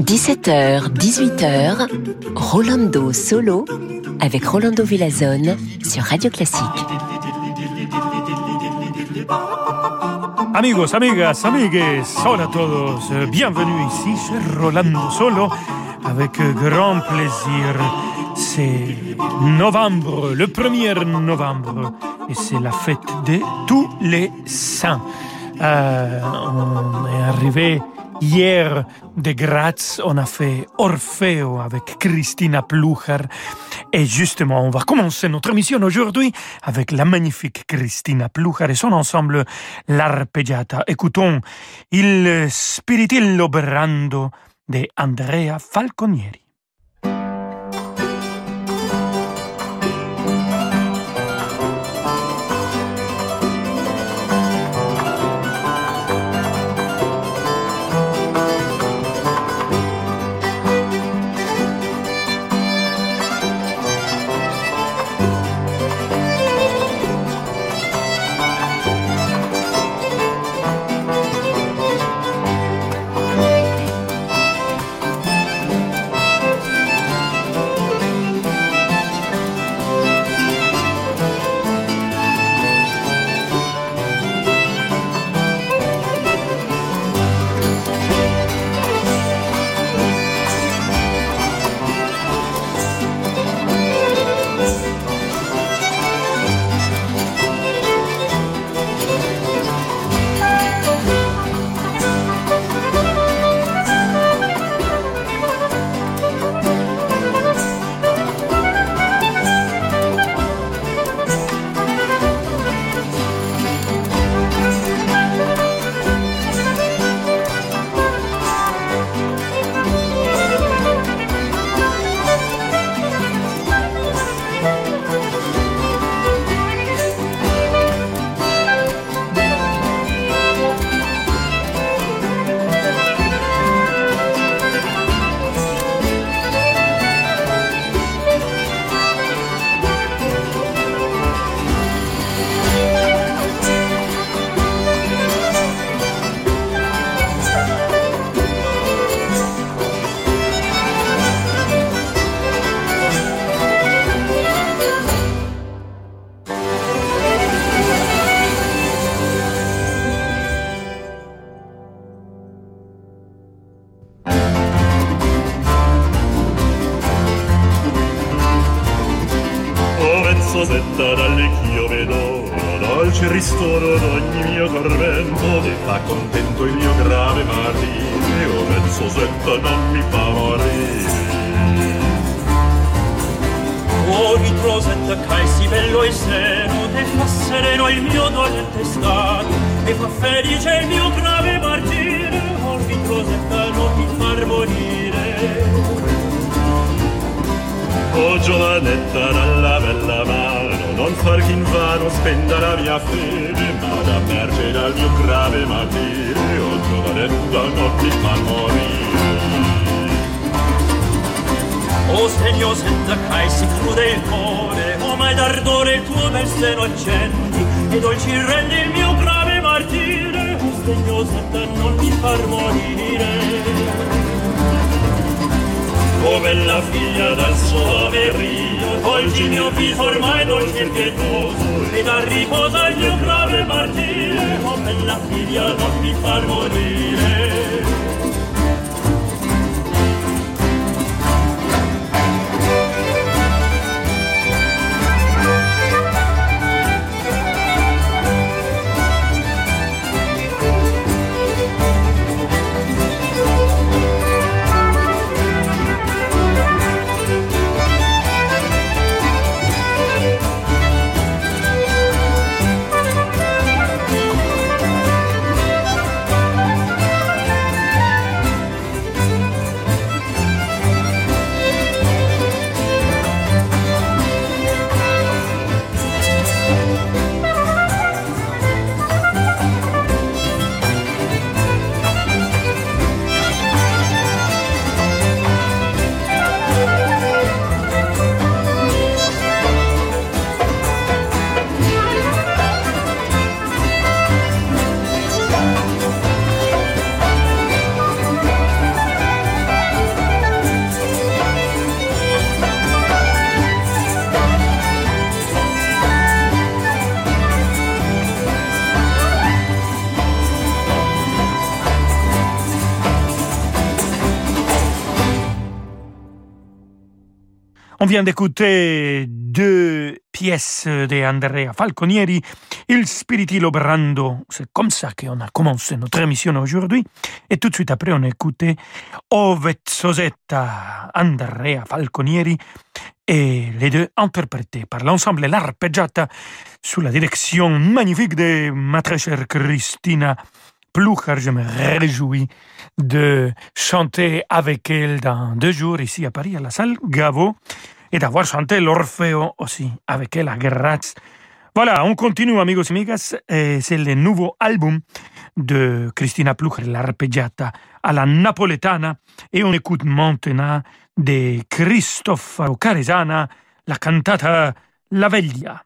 17h, 18h, Rolando Solo avec Rolando Villazone sur Radio Classique. Amigos, amigas, amigues, hola a todos. Bienvenue ici chez Rolando Solo avec grand plaisir. C'est novembre, le 1er novembre, et c'est la fête de tous les saints. Euh, on est arrivé hier de Graz, on a fait Orfeo avec Christina Plucher. Et justement, on va commencer notre mission aujourd'hui avec la magnifique Christina Plucher et son ensemble L'Arpeggiata. Écoutons Il Spiritillo Berrando de Andrea Falconieri. Oh giovanetta dalla bella mano, non far che invano spenda la mia fede, ma da merce dal mio grave martirio, oh giovanetta non ti fa morire. Oh sdegliosetta cai si crude il cuore, oh mai d'ardore il tuo bel seno accendi, e dolci rendi il mio grave martire, oh sdegliosetta non mi far morire. come bella figlia dal soave rio volgi mio viso ormai non cerchetoso e dal riposo il mio grave martire come bella figlia non mi far morire. On vient d'écouter deux pièces de Andrea Falconieri, Il Spiritilo Brando. C'est comme ça qu'on a commencé notre émission aujourd'hui. Et tout de suite après, on a écouté Sosetta, Andrea Falconieri, et les deux interprétés par l'ensemble L'Arpeggiata sous la direction magnifique de ma très chère Christina Plucher. Je me réjouis de chanter avec elle dans deux jours ici à Paris, à la salle Gaveau et d'avoir chanté l'Orfeo aussi avec à Graz. Voilà, on continue, amigos amigas. C'est le nouveau album de Cristina Plucher, l'arpeggiata à la napoletana. Et on écoute maintenant de Cristoforo Caresana la cantata La Veglia.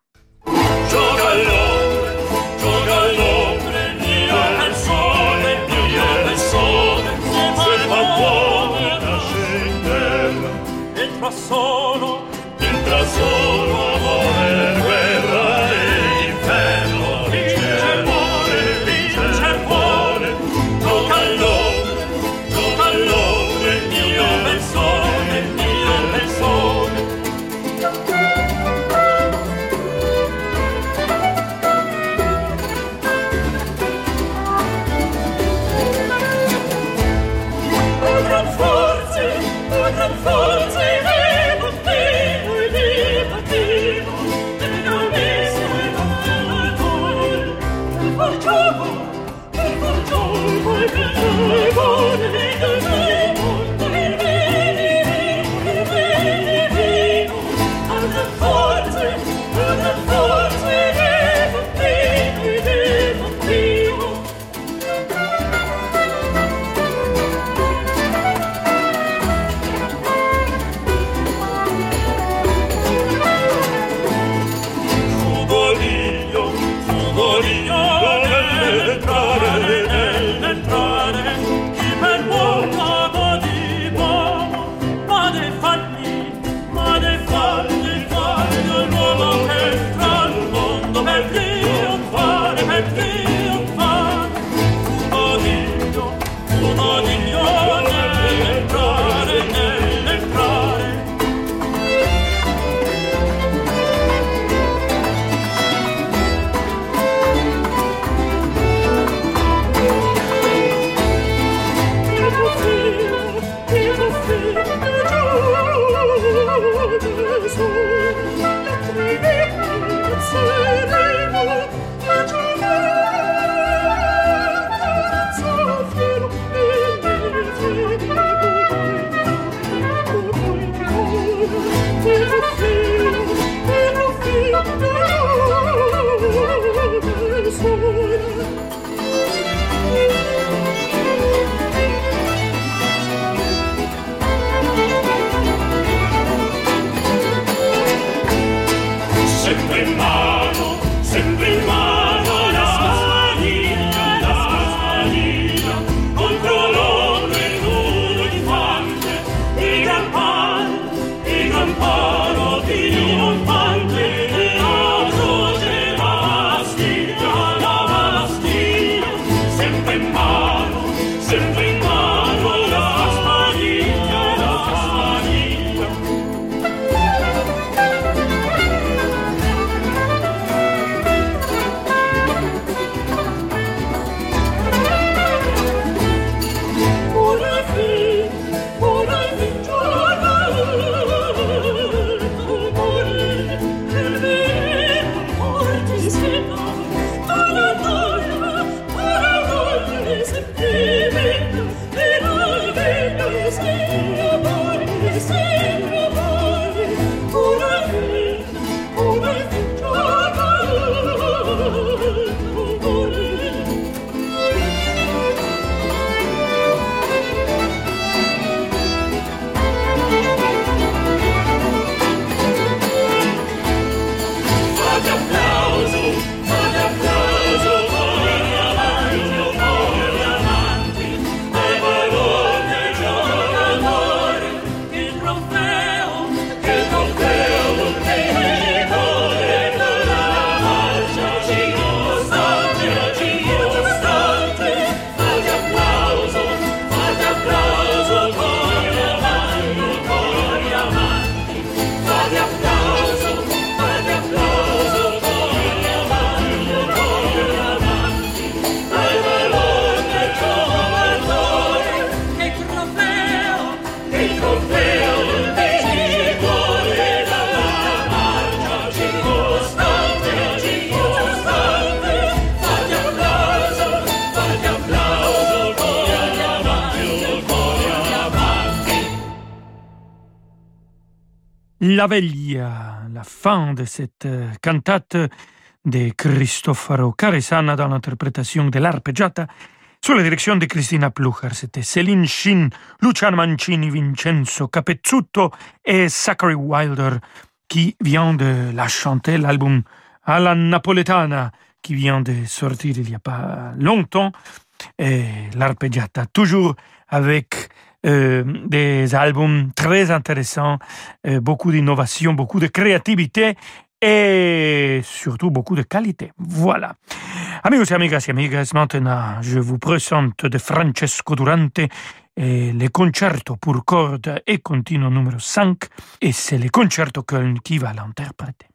La Veglia, la fin de cette euh, cantate de Cristoforo Caresana dans l'interprétation de l'arpeggiata sous la direction de Cristina Plucher. C'était Céline Shin, Luciano Mancini, Vincenzo Capezzuto et Zachary Wilder qui vient de la chanter, l'album à la napoletana qui vient de sortir il n'y a pas longtemps. Et l'arpeggiata, toujours avec euh, des albums très intéressants, euh, beaucoup d'innovation, beaucoup de créativité et surtout beaucoup de qualité. Voilà. Amigos et amigas et amigas, maintenant je vous présente de Francesco Durante et le concerto pour cordes et continuo numéro 5 et c'est le concerto qui va l'interpréter.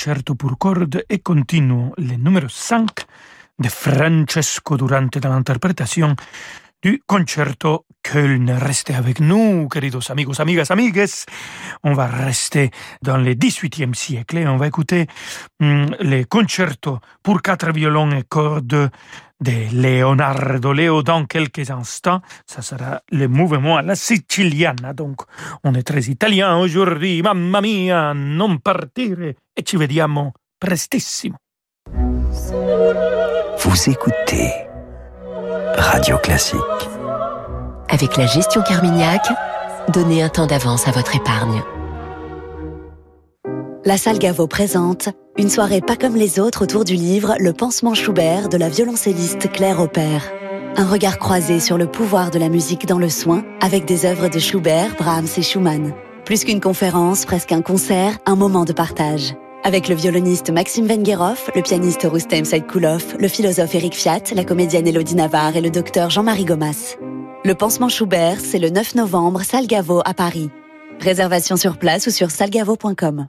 Concerto pour cordes et continuo, le numéro 5 de Francesco Durante dans l'interprétation du concerto Köln. Restez avec nous, queridos amigos, amigas, amigues. On va rester dans le XVIIIe siècle et on va écouter mm, les concertos pour quatre violons et cordes de Leonardo Leo dans quelques instants. Ça sera le mouvement à la siciliana. Donc, on est très italien aujourd'hui. Mamma mia, non partire. Et ci vediamo prestissimo. Vous écoutez Radio Classique. Avec la gestion Carmignac, donnez un temps d'avance à votre épargne. La salle Gaveau présente une soirée pas comme les autres autour du livre Le pansement Schubert de la violoncelliste Claire Aubert. Un regard croisé sur le pouvoir de la musique dans le soin avec des œuvres de Schubert, Brahms et Schumann. Plus qu'une conférence, presque un concert, un moment de partage. Avec le violoniste Maxime Vengerov, le pianiste Rustem Saidkoulov, le philosophe Eric Fiat, la comédienne Elodie Navarre et le docteur Jean-Marie Gomas. Le pansement Schubert, c'est le 9 novembre, salle Gaveau à Paris. Réservation sur place ou sur salgavo.com.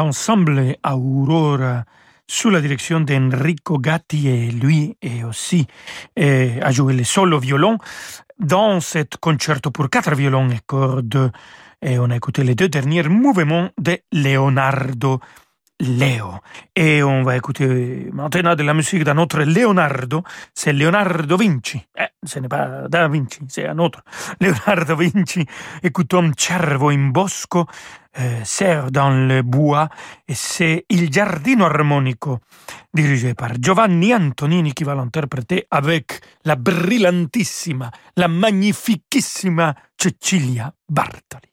L'ensemble Aurora sous la direction d'Enrico Gatti et lui et aussi eh, a joué le solo violon dans cet concerto pour quatre violons et cordes. Et on a écouté les deux derniers mouvements de Leonardo Leo. Et on va écouter maintenant de la musique d'un autre Leonardo, c'est Leonardo Vinci. Eh, ce n'est pas Da Vinci, c'est un autre. Leonardo Vinci. Écoutons Cervo in Bosco, euh, Serre dans le bois, et c'est Il Giardino Armonico, dirigé par Giovanni Antonini, qui va l'interpréter avec la brillantissima, la magnifichissima Cecilia Bartoli.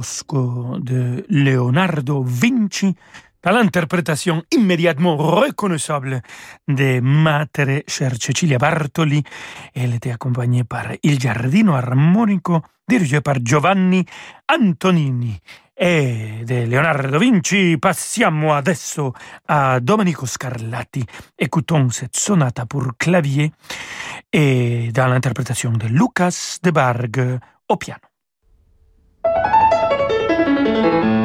Bosco de Leonardo Vinci par l'interprétation immédiatement reconnaissable de Matere Cher Cecilia Bartoli. Elle était accompagnée par Il Giardino Armonico, dirigé par Giovanni Antonini. E de Leonardo Vinci passiamo adesso a Domenico Scarlatti. Écoutons cette sonata pour clavier et dans l'interprétation de Lucas de Bargue au piano. Thank you.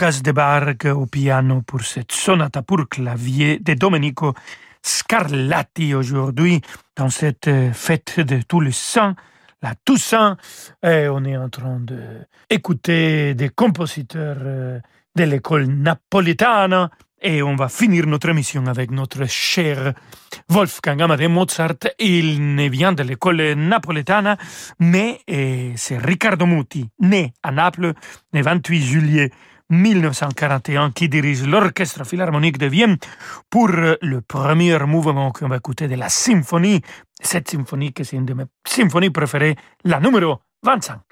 Lucas de Bargue au piano pour cette sonata pour clavier de Domenico Scarlatti aujourd'hui dans cette fête de tous les saints, la Toussaint. Et on est en train d'écouter des compositeurs de l'école napolitaine et on va finir notre émission avec notre cher Wolfgang Amadeus Mozart. Il ne vient de l'école napolitaine, mais c'est Riccardo Muti, né à Naples le 28 juillet 1941 qui dirige l'Orchestre Philharmonique de Vienne pour le premier mouvement qu'on va écouter de la symphonie. Cette symphonie que c'est une de mes symphonies préférées, la numéro 25.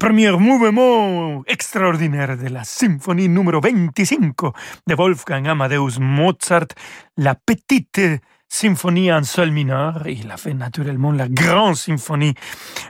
Premier mouvement extraordinaire de la symphonie numéro 25 de Wolfgang Amadeus Mozart, la petite symphonie en sol mineur. Il a fait naturellement la grande symphonie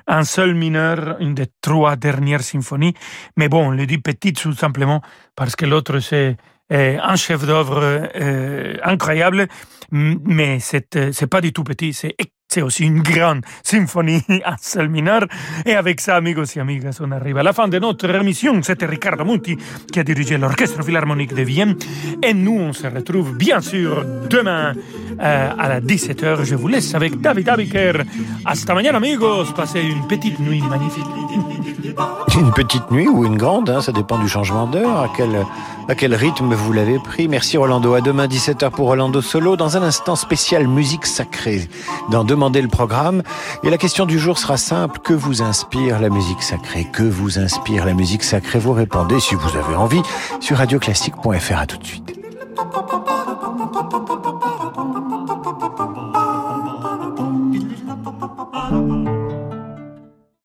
en sol mineur, une des trois dernières symphonies. Mais bon, on le dit petite tout simplement parce que l'autre c'est un chef d'œuvre euh, incroyable, mais c'est euh, c'est pas du tout petit, c'est c'est aussi une grande symphonie mineur. Et avec ça, amigos et amigas, on arrive à la fin de notre émission. C'était Ricardo Muti qui a dirigé l'Orchestre Philharmonique de Vienne. Et nous, on se retrouve bien sûr demain euh, à la 17h. Je vous laisse avec David Abiker. Hasta mañana, amigos. Passez une petite nuit magnifique. Une petite nuit ou une grande, hein, ça dépend du changement d'heure, à quel, à quel rythme vous l'avez pris. Merci Rolando. À demain 17h pour Rolando Solo. Dans un instant spécial musique sacrée. Dans commander le programme. Et la question du jour sera simple. Que vous inspire la musique sacrée? Que vous inspire la musique sacrée? Vous répondez si vous avez envie sur radioclassique.fr. À tout de suite.